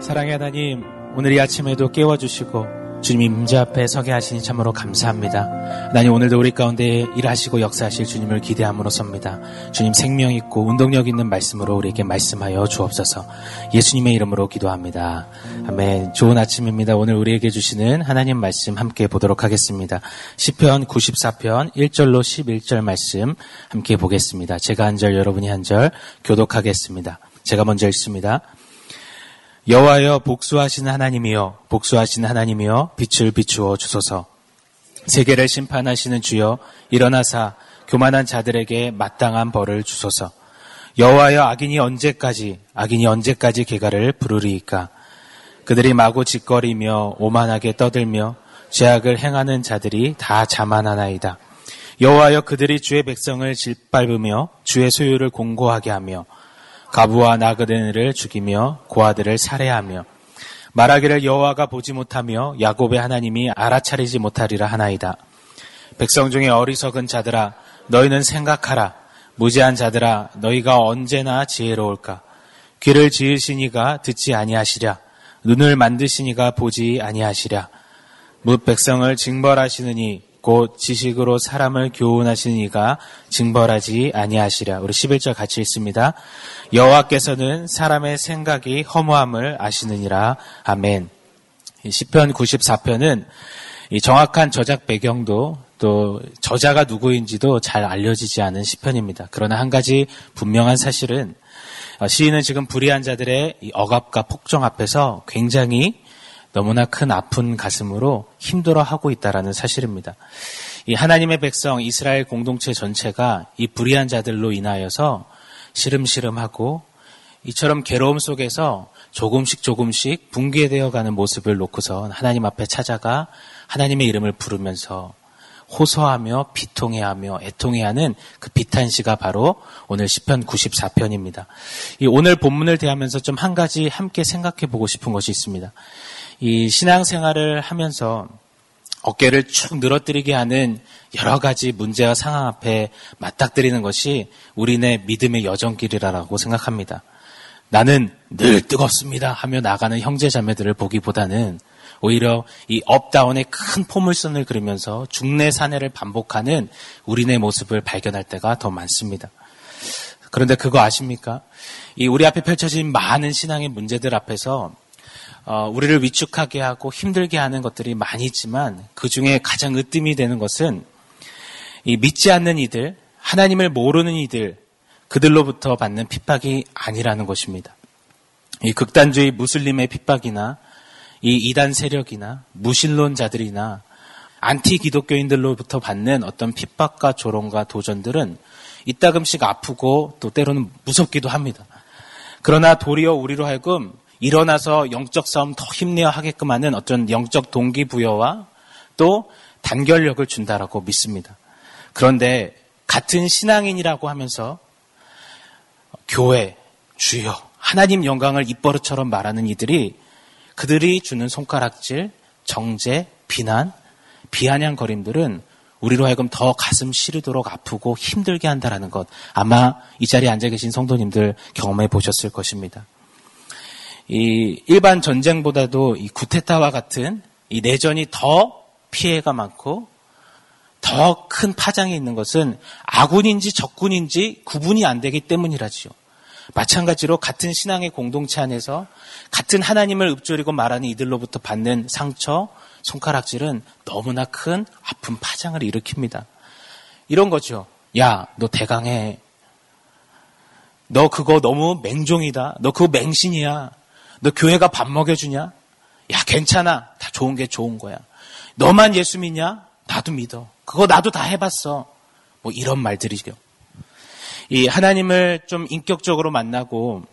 사랑의 하나님, 오늘 이 아침에도 깨워주시고 주님 임재 앞에 서게 하시니 참으로 감사합니다. 하나님 오늘도 우리 가운데 일하시고 역사하실 주님을 기대함으로써입니다. 주님 생명 있고 운동력 있는 말씀으로 우리에게 말씀하여 주옵소서. 예수님의 이름으로 기도합니다. 아멘. 좋은 아침입니다. 오늘 우리에게 주시는 하나님 말씀 함께 보도록 하겠습니다. 시편 94편 1절로 11절 말씀 함께 보겠습니다. 제가 한 절 여러분이 한 절 교독하겠습니다. 제가 먼저 읽습니다. 여호와여 복수하신 하나님이여 복수하신 하나님이여 빛을 비추어 주소서. 세계를 심판하시는 주여 일어나사 교만한 자들에게 마땅한 벌을 주소서. 여호와여 악인이 언제까지 악인이 언제까지 개가를 부르리이까? 그들이 마구 짓거리며 오만하게 떠들며 죄악을 행하는 자들이 다 자만하나이다. 여호와여 그들이 주의 백성을 짓밟으며 주의 소유를 공고하게 하며 가부와 나그네를 죽이며 고아들을 살해하며 말하기를 여호와가 보지 못하며 야곱의 하나님이 알아차리지 못하리라 하나이다. 백성 중에 어리석은 자들아 너희는 생각하라. 무지한 자들아 너희가 언제나 지혜로울까. 귀를 지으시니가 듣지 아니하시랴. 눈을 만드시니가 보지 아니하시랴. 무 백성을 징벌하시느니 곧 지식으로 사람을 교훈하시는 이가 징벌하지 아니하시랴. 우리 11절 같이 읽습니다. 여호와께서는 사람의 생각이 허무함을 아시느니라. 아멘. 시편 94편은 정확한 저작 배경도 또 저자가 누구인지도 잘 알려지지 않은 시편입니다. 그러나 한 가지 분명한 사실은 시인은 지금 불의한 자들의 억압과 폭정 앞에서 굉장히 너무나 큰 아픈 가슴으로 힘들어하고 있다라는 사실입니다. 이 하나님의 백성 이스라엘 공동체 전체가 이 불의한 자들로 인하여서 시름시름하고 이처럼 괴로움 속에서 조금씩 조금씩 붕괴되어 가는 모습을 놓고서 하나님 앞에 찾아가 하나님의 이름을 부르면서 호소하며 비통해하며 애통해하는 그 비탄시가 바로 오늘 시편 94편입니다. 이 오늘 본문을 대하면서 좀 한 가지 함께 생각해 보고 싶은 것이 있습니다. 이 신앙생활을 하면서 어깨를 축 늘어뜨리게 하는 여러 가지 문제와 상황 앞에 맞닥뜨리는 것이 우리네 믿음의 여정길이라고 생각합니다. 나는 늘 뜨겁습니다 하며 나가는 형제 자매들을 보기보다는 오히려 이 업다운의 큰 포물선을 그리면서 중내 사내를 반복하는 우리네 모습을 발견할 때가 더 많습니다. 그런데 그거 아십니까? 이 우리 앞에 펼쳐진 많은 신앙의 문제들 앞에서 어, 우리를 위축하게 하고 힘들게 하는 것들이 많이 있지만 그 중에 가장 으뜸이 되는 것은 이 믿지 않는 이들, 하나님을 모르는 이들, 그들로부터 받는 핍박이 아니라는 것입니다. 이 극단주의 무슬림의 핍박이나 이 이단 세력이나 무신론자들이나 안티 기독교인들로부터 받는 어떤 핍박과 조롱과 도전들은 이따금씩 아프고 또 때로는 무섭기도 합니다. 그러나 도리어 우리로 하여금 일어나서 영적 싸움 더 힘내야 하게끔 하는 어떤 영적 동기부여와 또 단결력을 준다라고 믿습니다. 그런데 같은 신앙인이라고 하면서 교회, 주여, 하나님 영광을 입버릇처럼 말하는 이들이 그들이 주는 손가락질, 정죄, 비난, 비아냥거림들은 우리로 하여금 더 가슴 시리도록 아프고 힘들게 한다라는 것 아마 이 자리에 앉아 계신 성도님들 경험해 보셨을 것입니다. 이 일반 전쟁보다도 이 구테타와 같은 이 내전이 더 피해가 많고 더 큰 파장이 있는 것은 아군인지 적군인지 구분이 안 되기 때문이라지요. 마찬가지로 같은 신앙의 공동체 안에서 같은 하나님을 읊조리고 말하는 이들로부터 받는 상처, 손가락질은 너무나 큰 아픈 파장을 일으킵니다. 이런 거죠. 야, 너 대강해. 너 그거 너무 맹종이다. 너 그거 맹신이야. 너 교회가 밥 먹여주냐? 야, 괜찮아. 다 좋은 게 좋은 거야. 너만 예수 믿냐? 나도 믿어. 그거 나도 다 해봤어. 뭐 이런 말들이죠. 이 하나님을 좀 인격적으로 만나고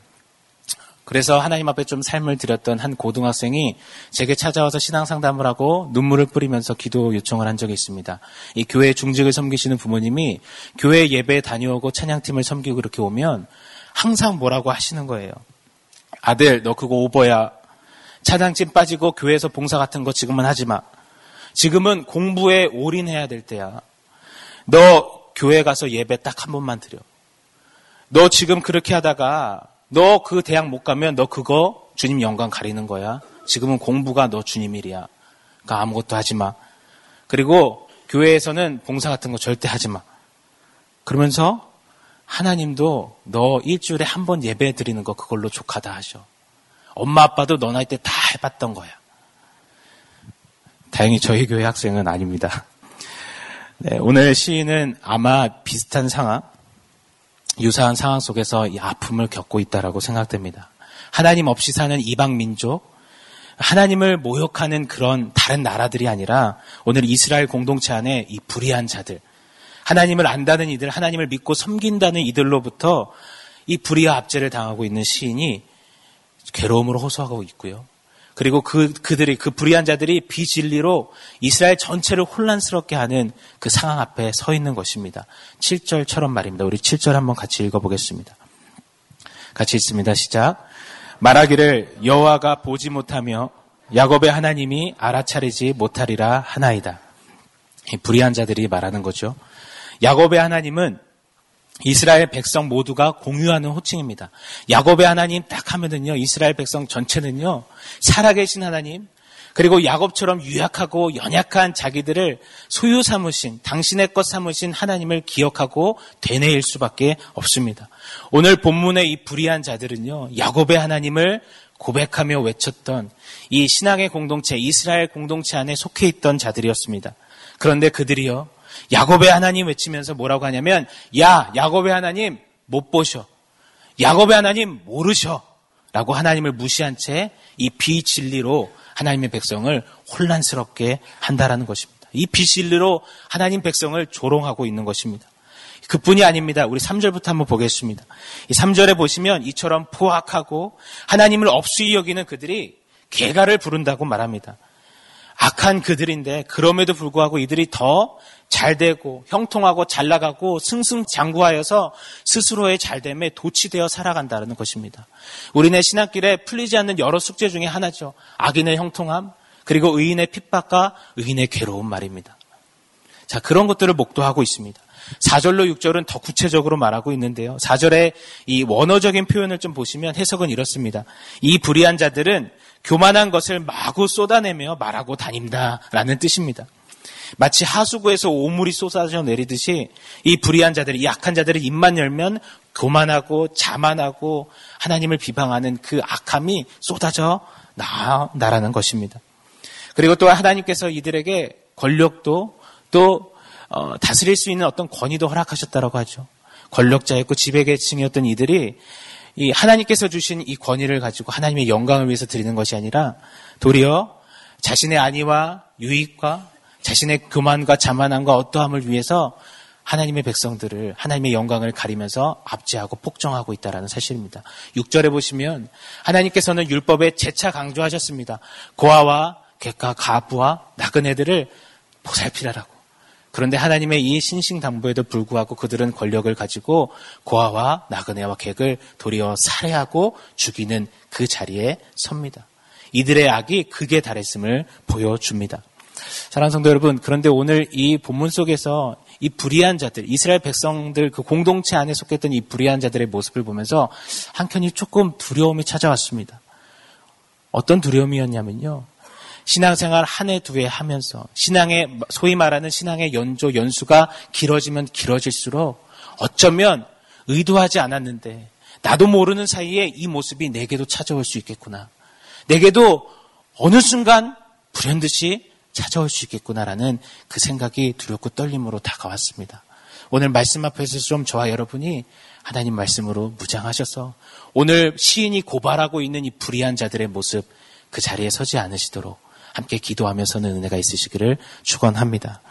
그래서 하나님 앞에 좀 삶을 드렸던 한 고등학생이 제게 찾아와서 신앙 상담을 하고 눈물을 뿌리면서 기도 요청을 한 적이 있습니다. 이 교회 중직을 섬기시는 부모님이 교회 예배 다녀오고 찬양팀을 섬기고 이렇게 오면 항상 뭐라고 하시는 거예요. 아들, 너 그거 오버야. 차장집 빠지고 교회에서 봉사 같은 거 지금은 하지 마. 지금은 공부에 올인해야 될 때야. 너 교회 가서 예배 딱 한 번만 드려. 너 지금 그렇게 하다가 너 그 대학 못 가면 너 그거 주님 영광 가리는 거야. 지금은 공부가 너 주님 일이야. 그러니까 아무것도 하지 마. 그리고 교회에서는 봉사 같은 거 절대 하지 마. 그러면서 하나님도 너 일주일에 한 번 예배 드리는 거 그걸로 족하다 하셔. 엄마 아빠도 너 나이 때 다 해봤던 거야. 다행히 저희 교회 학생은 아닙니다. 네, 오늘 시인은 아마 비슷한 상황, 유사한 상황 속에서 이 아픔을 겪고 있다라고 생각됩니다. 하나님 없이 사는 이방 민족, 하나님을 모욕하는 그런 다른 나라들이 아니라 오늘 이스라엘 공동체 안에 이 불의한 자들, 하나님을 안다는 이들, 하나님을 믿고 섬긴다는 이들로부터 이 불의와 압제를 당하고 있는 시인이 괴로움으로 호소하고 있고요. 그리고 그, 그들이, 그 불의한 자들이 비진리로 이스라엘 전체를 혼란스럽게 하는 그 상황 앞에 서 있는 것입니다. 7절처럼 말입니다. 우리 7절 한번 같이 읽어보겠습니다. 같이 읽습니다. 시작. 말하기를 여호와가 보지 못하며 야곱의 하나님이 알아차리지 못하리라 하나이다. 불의한 자들이 말하는 거죠. 야곱의 하나님은 이스라엘 백성 모두가 공유하는 호칭입니다. 야곱의 하나님 딱 하면은요, 이스라엘 백성 전체는요, 살아계신 하나님, 그리고 야곱처럼 유약하고 연약한 자기들을 소유 삼으신, 당신의 것 삼으신 하나님을 기억하고 되뇌일 수밖에 없습니다. 오늘 본문의 이 불의한 자들은요, 야곱의 하나님을 고백하며 외쳤던 이 신앙의 공동체, 이스라엘 공동체 안에 속해 있던 자들이었습니다. 그런데 그들이요, 야곱의 하나님 외치면서 뭐라고 하냐면 야 야곱의 하나님 못 보셔. 야곱의 하나님 모르셔. 라고 하나님을 무시한 채 이 비진리로 하나님의 백성을 혼란스럽게 한다라는 것입니다. 이 비진리로 하나님 백성을 조롱하고 있는 것입니다. 그뿐이 아닙니다. 우리 3절부터 한번 보겠습니다. 이 3절에 보시면 이처럼 포악하고 하나님을 없이 여기는 그들이 개가를 부른다고 말합니다. 악한 그들인데 그럼에도 불구하고 이들이 더 잘되고 형통하고 잘 나가고 승승장구하여서 스스로의 잘됨에 도취되어 살아간다는 것입니다. 우리네 신학길에 풀리지 않는 여러 숙제 중에 하나죠. 악인의 형통함 그리고 의인의 핍박과 의인의 괴로운 말입니다. 자 그런 것들을 목도하고 있습니다. 4절로 6절은 더 구체적으로 말하고 있는데요. 4절의 이 원어적인 표현을 좀 보시면 해석은 이렇습니다. 이 불의한 자들은 교만한 것을 마구 쏟아내며 말하고 다닌다라는 뜻입니다. 마치 하수구에서 오물이 쏟아져 내리듯이 이 불의한 자들이 약한 자들이 입만 열면 교만하고 자만하고 하나님을 비방하는 그 악함이 쏟아져 나라는 것입니다. 그리고 또 하나님께서 이들에게 권력도 또 어, 다스릴 수 있는 어떤 권위도 허락하셨다고 하죠. 권력자였고 지배계층이었던 이들이 이 하나님께서 주신 이 권위를 가지고 하나님의 영광을 위해서 드리는 것이 아니라 도리어 자신의 안위와 유익과 자신의 교만과 자만함과 어떠함을 위해서 하나님의 백성들을 하나님의 영광을 가리면서 압제하고 폭정하고 있다는 사실입니다. 6절에 보시면 하나님께서는 율법에 재차 강조하셨습니다. 고아와 객과 가부와 나그네들을 보살피라라고. 그런데 하나님의 이 신신당부에도 불구하고 그들은 권력을 가지고 고아와 나그네와 객을 도리어 살해하고 죽이는 그 자리에 섭니다. 이들의 악이 극에 달했음을 보여줍니다. 사랑하는 성도 여러분, 그런데 오늘 이 본문 속에서 이 불의한 자들, 이스라엘 백성들 그 공동체 안에 속했던 이 불의한 자들의 모습을 보면서 한켠이 조금 두려움이 찾아왔습니다. 어떤 두려움이었냐면요. 신앙생활 한 해 두 해 하면서 신앙의 소위 말하는 신앙의 연조 연수가 길어지면 길어질수록 어쩌면 의도하지 않았는데 나도 모르는 사이에 이 모습이 내게도 찾아올 수 있겠구나. 내게도 어느 순간 불현듯이 찾아올 수 있겠구나라는 그 생각이 두렵고 떨림으로 다가왔습니다. 오늘 말씀 앞에서 좀 저와 여러분이 하나님 말씀으로 무장하셔서 오늘 시인이 고발하고 있는 이 불의한 자들의 모습 그 자리에 서지 않으시도록 함께 기도하면서는 은혜가 있으시기를 축원합니다.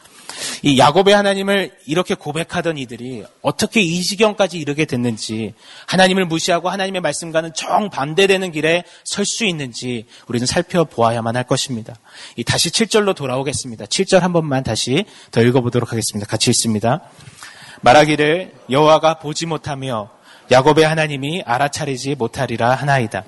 이 야곱의 하나님을 이렇게 고백하던 이들이 어떻게 이 지경까지 이르게 됐는지 하나님을 무시하고 하나님의 말씀과는 정반대되는 길에 설 수 있는지 우리는 살펴보아야만 할 것입니다. 다시 7절로 돌아오겠습니다. 7절 한 번만 다시 더 읽어보도록 하겠습니다. 같이 읽습니다. 말하기를 여호와가 보지 못하며 야곱의 하나님이 알아차리지 못하리라 하나이다.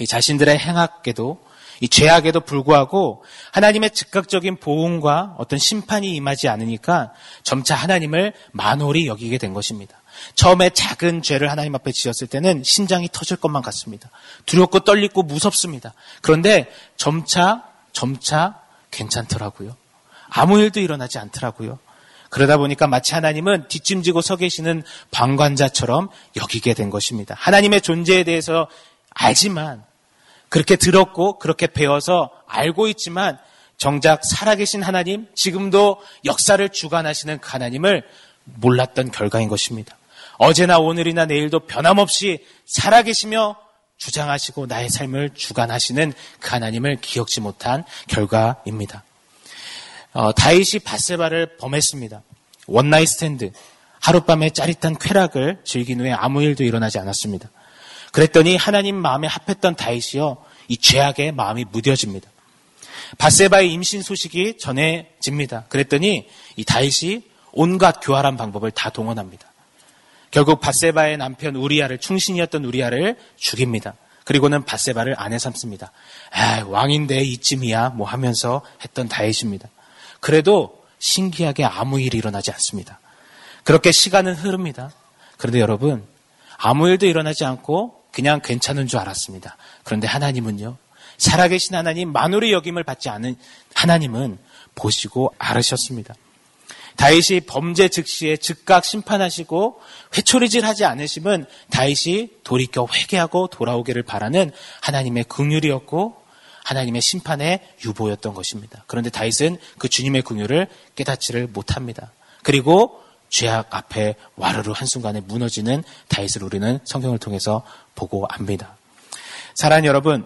이 자신들의 행악에도 이 죄악에도 불구하고 하나님의 즉각적인 보응과 어떤 심판이 임하지 않으니까 점차 하나님을 만홀히 여기게 된 것입니다. 처음에 작은 죄를 하나님 앞에 지었을 때는 심장이 터질 것만 같습니다. 두렵고 떨리고 무섭습니다. 그런데 점차, 점차 괜찮더라고요. 아무 일도 일어나지 않더라고요. 그러다 보니까 마치 하나님은 뒷짐지고 서 계시는 방관자처럼 여기게 된 것입니다. 하나님의 존재에 대해서 알지만 그렇게 들었고 그렇게 배워서 알고 있지만 정작 살아계신 하나님, 지금도 역사를 주관하시는 그 하나님을 몰랐던 결과인 것입니다. 어제나 오늘이나 내일도 변함없이 살아계시며 주장하시고 나의 삶을 주관하시는 그 하나님을 기억지 못한 결과입니다. 어, 다윗이 밧세바를 범했습니다. one night stand. 하룻밤에 짜릿한 쾌락을 즐긴 후에 아무 일도 일어나지 않았습니다. 그랬더니 하나님 마음에 합했던 다윗이요. 이 죄악에 마음이 무뎌집니다. 밧세바의 임신 소식이 전해집니다. 그랬더니 이 다윗이 온갖 교활한 방법을 다 동원합니다. 결국 바세바의 남편 우리아를 충신이었던 우리아를 죽입니다. 그리고는 바세바를 아내 삼습니다. 아, 왕인데 이쯤이야 뭐 하면서 했던 다윗입니다. 그래도 신기하게 아무 일이 일어나지 않습니다. 그렇게 시간은 흐릅니다. 그런데 여러분, 아무 일도 일어나지 않고 그냥 괜찮은 줄 알았습니다. 그런데 하나님은요, 살아계신 하나님, 만우리 여김을 받지 않은 하나님은 보시고 알으셨습니다. 다윗이 범죄 즉시에 즉각 심판하시고 회초리질하지 않으시면 다윗이 돌이켜 회개하고 돌아오기를 바라는 하나님의 긍휼이었고 하나님의 심판의 유보였던 것입니다. 그런데 다윗은 그 주님의 긍휼을 깨닫지를 못합니다. 그리고 죄악 앞에 와르르 한순간에 무너지는 다윗을 우리는 성경을 통해서 보고 압니다. 사랑하는 여러분,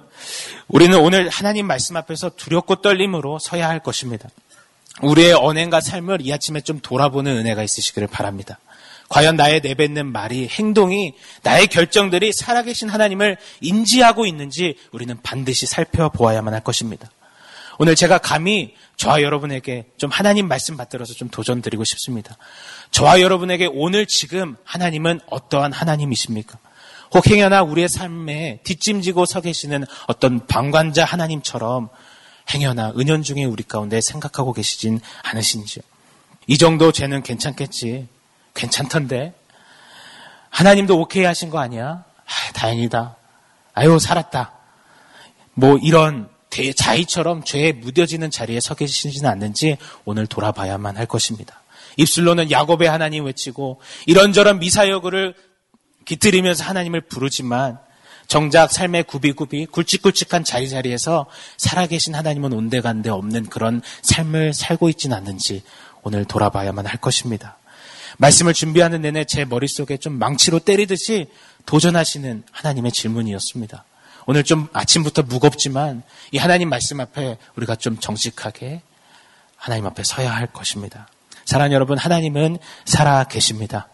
우리는 오늘 하나님 말씀 앞에서 두렵고 떨림으로 서야 할 것입니다. 우리의 언행과 삶을 이 아침에 좀 돌아보는 은혜가 있으시기를 바랍니다. 과연 나의 내뱉는 말이, 행동이, 나의 결정들이 살아계신 하나님을 인지하고 있는지 우리는 반드시 살펴보아야만 할 것입니다. 오늘 제가 감히 저와 여러분에게 좀 하나님 말씀 받들어서 좀 도전 드리고 싶습니다. 저와 여러분에게 오늘 지금 하나님은 어떠한 하나님이십니까? 혹 행여나 우리의 삶에 뒷짐지고 서 계시는 어떤 방관자 하나님처럼 행여나 은연 중에 우리 가운데 생각하고 계시진 않으신지요? 이 정도 죄는 괜찮겠지. 괜찮던데. 하나님도 오케이 하신 거 아니야? 아, 다행이다. 아유, 살았다. 뭐 이런 자의처럼 죄에 무뎌지는 자리에 서 계시지는 않는지 오늘 돌아봐야만 할 것입니다. 입술로는 야곱의 하나님 외치고 이런저런 미사여구를 깃들이면서 하나님을 부르지만 정작 삶의 구비구비 굵직굵직한 자리자리에서 살아계신 하나님은 온데간데 없는 그런 삶을 살고 있지는 않는지 오늘 돌아봐야만 할 것입니다. 말씀을 준비하는 내내 제 머릿속에 좀 망치로 때리듯이 도전하시는 하나님의 질문이었습니다. 오늘 좀 아침부터 무겁지만 이 하나님 말씀 앞에 우리가 좀 정직하게 하나님 앞에 서야 할 것입니다. 사랑하는 여러분, 하나님은 살아 계십니다.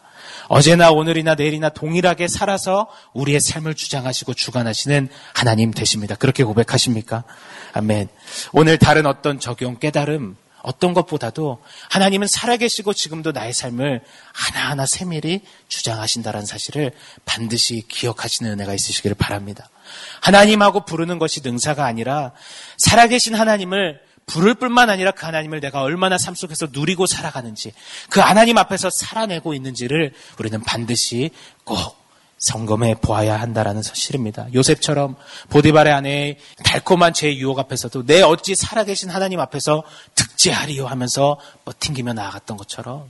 어제나 오늘이나 내일이나 동일하게 살아서 우리의 삶을 주장하시고 주관하시는 하나님 되십니다. 그렇게 고백하십니까? 아멘. 오늘 다른 어떤 적용, 깨달음, 어떤 것보다도 하나님은 살아계시고 지금도 나의 삶을 하나하나 세밀히 주장하신다는 사실을 반드시 기억하시는 은혜가 있으시기를 바랍니다. 하나님하고 부르는 것이 능사가 아니라 살아계신 하나님을 부를 뿐만 아니라 그 하나님을 내가 얼마나 삶 속에서 누리고 살아가는지 그 하나님 앞에서 살아내고 있는지를 우리는 반드시 꼭 점검해 보아야 한다라는 사실입니다. 요셉처럼 보디발의 아내의 달콤한 제 유혹 앞에서도 내 어찌 살아계신 하나님 앞에서 득제하리요 하면서 버팅기며 나아갔던 것처럼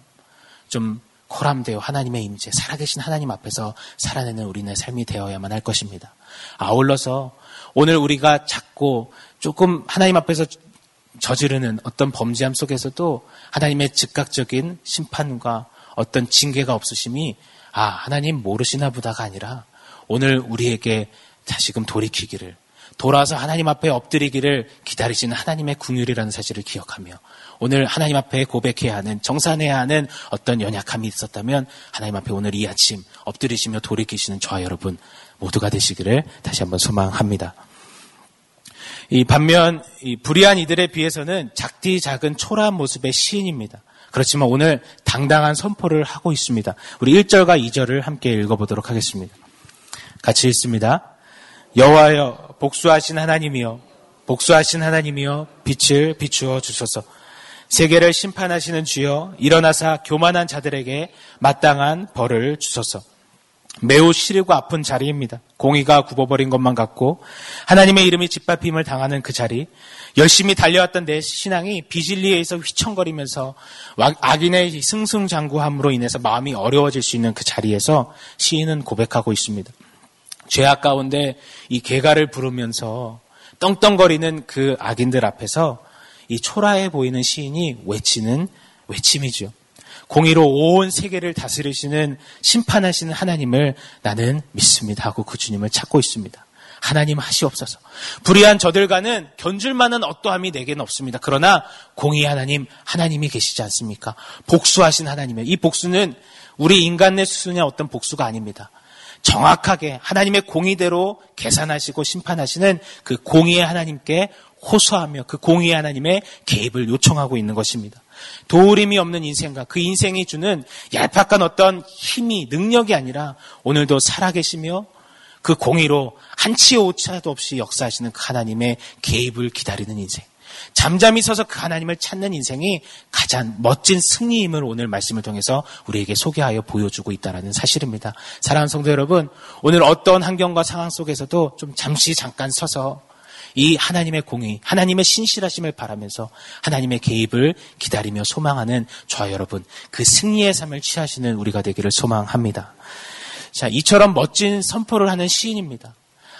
좀 코람되어 하나님의 임재, 살아계신 하나님 앞에서 살아내는 우리네 삶이 되어야만 할 것입니다. 아울러서 오늘 우리가 작고 조금 하나님 앞에서 저지르는 어떤 범죄함 속에서도 하나님의 즉각적인 심판과 어떤 징계가 없으심이 아, 하나님 모르시나 보다가 아니라 오늘 우리에게 다시금 돌이키기를 돌아와서 하나님 앞에 엎드리기를 기다리시는 하나님의 궁율이라는 사실을 기억하며 오늘 하나님 앞에 고백해야 하는 정산해야 하는 어떤 연약함이 있었다면 하나님 앞에 오늘 이 아침 엎드리시며 돌이키시는 저와 여러분 모두가 되시기를 다시 한번 소망합니다. 이 반면 이 불의한 이들에 비해서는 작디 작은 초라한 모습의 시인입니다. 그렇지만 오늘 당당한 선포를 하고 있습니다. 우리 1절과 2절을 함께 읽어보도록 하겠습니다. 같이 읽습니다. 여호와여 복수하신 하나님이여 복수하신 하나님이여 빛을 비추어 주소서 세계를 심판하시는 주여 일어나사 교만한 자들에게 마땅한 벌을 주소서. 매우 시리고 아픈 자리입니다. 공의가 굽어버린 것만 같고 하나님의 이름이 짓밟힘을 당하는 그 자리 열심히 달려왔던 내 신앙이 비질리에 서 휘청거리면서 악인의 승승장구함으로 인해서 마음이 어려워질 수 있는 그 자리에서 시인은 고백하고 있습니다. 죄악 가운데 이 개가를 부르면서 떵떵거리는 그 악인들 앞에서 이 초라해 보이는 시인이 외치는 외침이죠. 공의로 온 세계를 다스리시는 심판하시는 하나님을 나는 믿습니다 하고 그 주님을 찾고 있습니다. 하나님 하시옵소서. 불의한 저들과는 견줄 만한 어떠함이 내게는 없습니다. 그러나 공의 하나님, 하나님이 계시지 않습니까? 복수하신 하나님의 이 복수는 우리 인간의 수준의 어떤 복수가 아닙니다. 정확하게 하나님의 공의대로 계산하시고 심판하시는 그 공의의 하나님께 호소하며 그 공의의 하나님의 개입을 요청하고 있는 것입니다. 도우림이 없는 인생과 그 인생이 주는 얄팍한 어떤 힘이 능력이 아니라 오늘도 살아계시며 그 공의로 한치 오차도 없이 역사하시는 그 하나님의 개입을 기다리는 인생. 잠잠히 서서 그 하나님을 찾는 인생이 가장 멋진 승리임을 오늘 말씀을 통해서 우리에게 소개하여 보여주고 있다는 사실입니다. 사랑하는 성도 여러분, 오늘 어떤 환경과 상황 속에서도 좀 잠시 잠깐 서서 이 하나님의 공의, 하나님의 신실하심을 바라면서 하나님의 개입을 기다리며 소망하는 저와 여러분, 그 승리의 삶을 취하시는 우리가 되기를 소망합니다. 자, 이처럼 멋진 선포를 하는 시인입니다.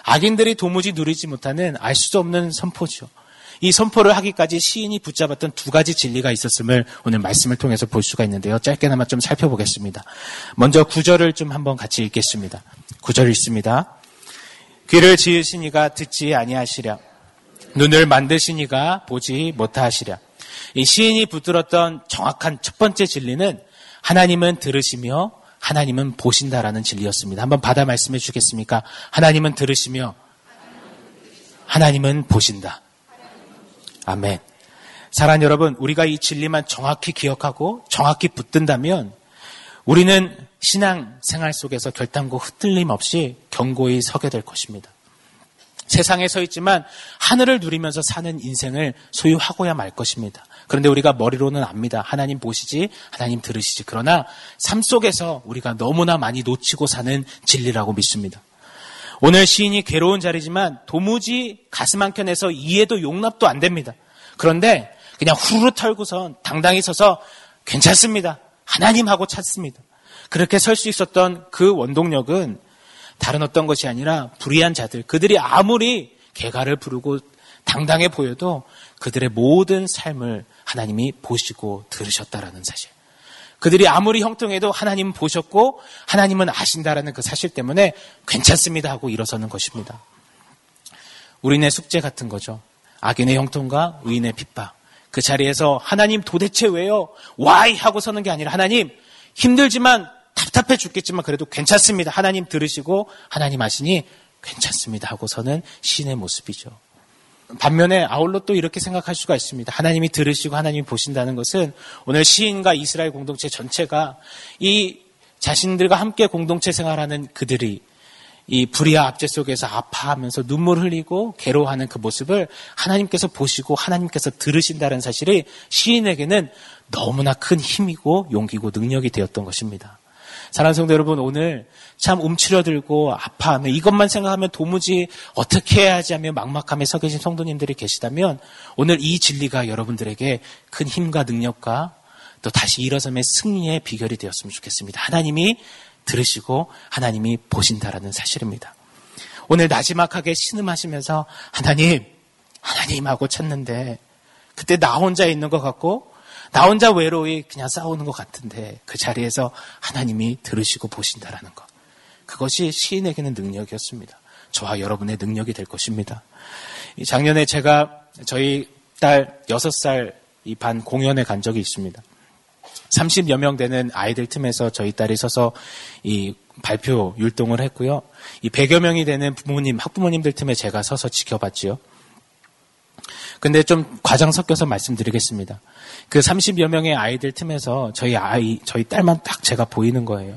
악인들이 도무지 누리지 못하는 알 수도 없는 선포죠. 이 선포를 하기까지 시인이 붙잡았던 두 가지 진리가 있었음을 오늘 말씀을 통해서 볼 수가 있는데요. 짧게나마 좀 살펴보겠습니다. 먼저 구절을 좀 한번 같이 읽겠습니다. 구절 읽습니다. 귀를 지으시니가 듣지 아니하시랴. 눈을 만드시니가 보지 못하시랴. 이 시인이 붙들었던 정확한 첫 번째 진리는 하나님은 들으시며 하나님은 보신다라는 진리였습니다. 한번 받아 말씀해 주겠습니까? 하나님은 들으시며 하나님은 보신다. 아멘. 사랑 여러분, 우리가 이 진리만 정확히 기억하고 정확히 붙든다면 우리는 신앙 생활 속에서 결단고 흩틀림 없이 견고히 서게 될 것입니다. 세상에 서 있지만 하늘을 누리면서 사는 인생을 소유하고야 말 것입니다. 그런데 우리가 머리로는 압니다. 하나님 보시지, 하나님 들으시지. 그러나 삶 속에서 우리가 너무나 많이 놓치고 사는 진리라고 믿습니다. 오늘 시인이 괴로운 자리지만 도무지 가슴 한켠에서 이해도 용납도 안 됩니다. 그런데 그냥 후루루 털고선 당당히 서서 괜찮습니다. 하나님하고 찾습니다. 그렇게 설 수 있었던 그 원동력은 다른 어떤 것이 아니라 불의한 자들, 그들이 아무리 개가를 부르고 당당해 보여도 그들의 모든 삶을 하나님이 보시고 들으셨다라는 사실. 그들이 아무리 형통해도 하나님은 보셨고 하나님은 아신다라는 그 사실 때문에 괜찮습니다 하고 일어서는 것입니다. 우리네 숙제 같은 거죠. 악인의 형통과 의인의 핍박. 그 자리에서 하나님 도대체 왜요? 와이 하고 서는 게 아니라 하나님 힘들지만 답답해 죽겠지만 그래도 괜찮습니다. 하나님 들으시고 하나님 아시니 괜찮습니다 하고서는 신의 모습이죠. 반면에 아울러 또 이렇게 생각할 수가 있습니다. 하나님이 들으시고 하나님이 보신다는 것은 오늘 시인과 이스라엘 공동체 전체가 이 자신들과 함께 공동체 생활하는 그들이 이 불의와 압제 속에서 아파하면서 눈물 흘리고 괴로워하는 그 모습을 하나님께서 보시고 하나님께서 들으신다는 사실이 시인에게는 너무나 큰 힘이고 용기고 능력이 되었던 것입니다. 사랑하는 성도 여러분, 오늘 참 움츠려들고 아파하며 이것만 생각하면 도무지 어떻게 해야 하지 하며 막막함에 서 계신 성도님들이 계시다면 오늘 이 진리가 여러분들에게 큰 힘과 능력과 또 다시 일어섬의 승리의 비결이 되었으면 좋겠습니다. 하나님이 들으시고 하나님이 보신다라는 사실입니다. 오늘 나지막하게 신음하시면서 하나님, 하나님 하고 찾는데 그때 나 혼자 있는 것 같고 나 혼자 외로이 그냥 싸우는 것 같은데 그 자리에서 하나님이 들으시고 보신다라는 것. 그것이 시인에게는 능력이었습니다. 저와 여러분의 능력이 될 것입니다. 작년에 제가 저희 딸 6살 이 반 공연에 간 적이 있습니다. 30여 명 되는 아이들 틈에서 저희 딸이 서서 이 발표 율동을 했고요. 이 100여 명이 되는 부모님, 학부모님들 틈에 제가 서서 지켜봤지요. 근데 좀 과장 섞여서 말씀드리겠습니다. 그 30여 명의 아이들 틈에서 저희 아이, 저희 딸만 딱 제가 보이는 거예요.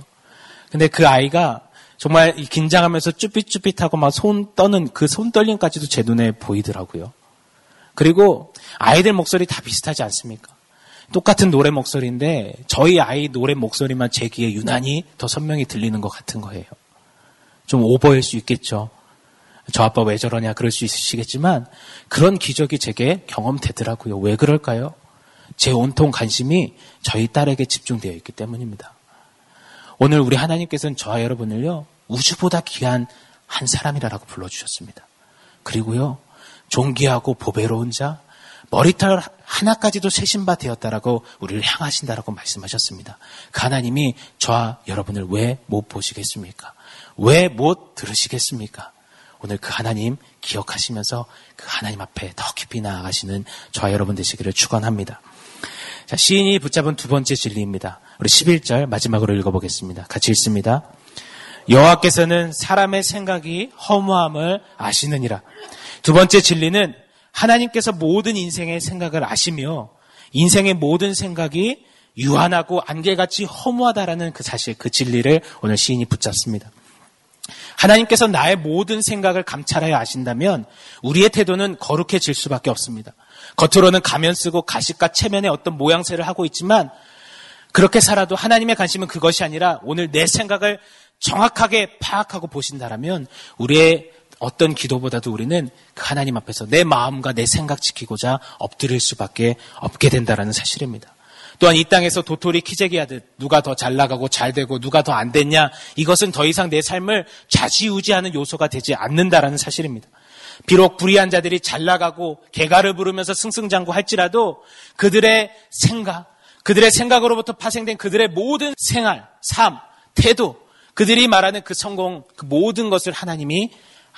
근데 그 아이가 정말 긴장하면서 쭈삣쭈삣하고 막 손 떠는 그 손 떨림까지도 제 눈에 보이더라고요. 그리고 아이들 목소리 다 비슷하지 않습니까? 똑같은 노래 목소리인데 저희 아이 노래 목소리만 제 귀에 유난히 더 선명히 들리는 것 같은 거예요. 좀 오버일 수 있겠죠. 저 아빠 왜 저러냐 그럴 수 있으시겠지만 그런 기적이 제게 경험되더라고요. 왜 그럴까요? 제 온통 관심이 저희 딸에게 집중되어 있기 때문입니다. 오늘 우리 하나님께서는 저와 여러분을요, 우주보다 귀한 한 사람이라고 불러주셨습니다. 그리고요, 존귀하고 보배로운 자, 머리털 하나까지도 세신바 되었다라고 우리를 향하신다라고 말씀하셨습니다. 그 하나님이 저와 여러분을 왜 못 보시겠습니까? 왜 못 들으시겠습니까? 오늘 그 하나님 기억하시면서 그 하나님 앞에 더 깊이 나아가시는 저와 여러분 되시기를 축원합니다. 자, 시인이 붙잡은 두 번째 진리입니다. 우리 11절 마지막으로 읽어보겠습니다. 같이 읽습니다. 여호와께서는 사람의 생각이 허무함을 아시느니라. 두 번째 진리는 하나님께서 모든 인생의 생각을 아시며 인생의 모든 생각이 유한하고 안개같이 허무하다라는 그 사실, 그 진리를 오늘 시인이 붙잡습니다. 하나님께서 나의 모든 생각을 감찰하여 아신다면 우리의 태도는 거룩해질 수밖에 없습니다. 겉으로는 가면 쓰고 가식과 체면의 어떤 모양새를 하고 있지만 그렇게 살아도 하나님의 관심은 그것이 아니라 오늘 내 생각을 정확하게 파악하고 보신다라면 우리의 어떤 기도보다도 우리는 그 하나님 앞에서 내 마음과 내 생각 지키고자 엎드릴 수밖에 없게 된다라는 사실입니다. 또한 이 땅에서 도토리 키재기 하듯 누가 더 잘 나가고 잘 되고 누가 더 안 됐냐 이것은 더 이상 내 삶을 좌지우지하는 요소가 되지 않는다라는 사실입니다. 비록 불의한 자들이 잘 나가고 개가를 부르면서 승승장구 할지라도 그들의 생각, 그들의 생각으로부터 파생된 그들의 모든 생활, 삶, 태도, 그들이 말하는 그 성공, 그 모든 것을 하나님이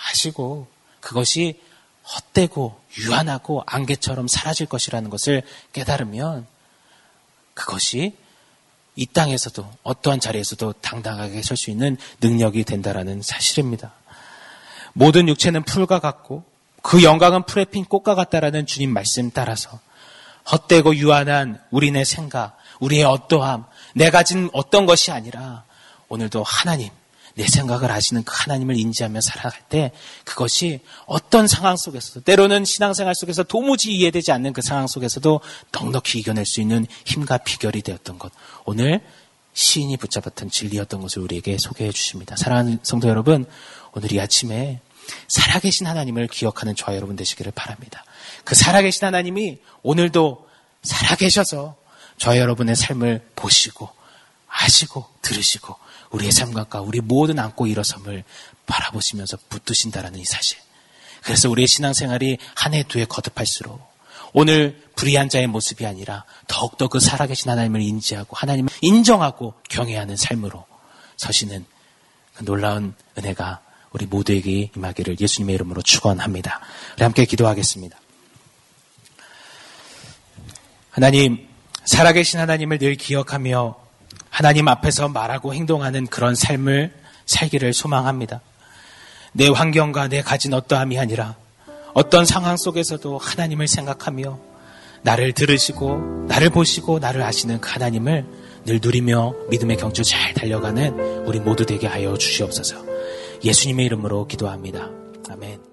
아시고 그것이 헛되고 유한하고 안개처럼 사라질 것이라는 것을 깨달으면 그것이 이 땅에서도 어떠한 자리에서도 당당하게 설 수 있는 능력이 된다라는 사실입니다. 모든 육체는 풀과 같고 그 영광은 풀에 핀 꽃과 같다라는 주님 말씀 따라서 헛되고 유한한 우리네 생각, 우리의 어떠함, 내 가 진 어떤 것이 아니라 오늘도 하나님, 내 생각을 아시는 그 하나님을 인지하며 살아갈 때 그것이 어떤 상황 속에서도 때로는 신앙생활 속에서 도무지 이해되지 않는 그 상황 속에서도 넉넉히 이겨낼 수 있는 힘과 비결이 되었던 것. 오늘 시인이 붙잡았던 진리였던 것을 우리에게 소개해 주십니다. 사랑하는 성도 여러분, 오늘 이 아침에 살아계신 하나님을 기억하는 저와 여러분 되시기를 바랍니다. 그 살아계신 하나님이 오늘도 살아계셔서 저와 여러분의 삶을 보시고 아시고 들으시고 우리의 삶각과 우리 모든 안고 일어섬을 바라보시면서 붙드신다라는 이 사실. 그래서 우리의 신앙생활이 한 해 두 해 거듭할수록 오늘 불의한 자의 모습이 아니라 더욱더 그 살아계신 하나님을 인지하고 하나님을 인정하고 경외하는 삶으로 서시는 그 놀라운 은혜가 우리 모두에게 임하기를 예수님의 이름으로 축원합니다. 우리 함께 기도하겠습니다. 하나님, 살아계신 하나님을 늘 기억하며 하나님 앞에서 말하고 행동하는 그런 삶을 살기를 소망합니다. 내 환경과 내 가진 어떠함이 아니라 어떤 상황 속에서도 하나님을 생각하며 나를 들으시고 나를 보시고 나를 아시는 그 하나님을 늘 누리며 믿음의 경주 잘 달려가는 우리 모두 되게 하여 주시옵소서. 예수님의 이름으로 기도합니다. 아멘.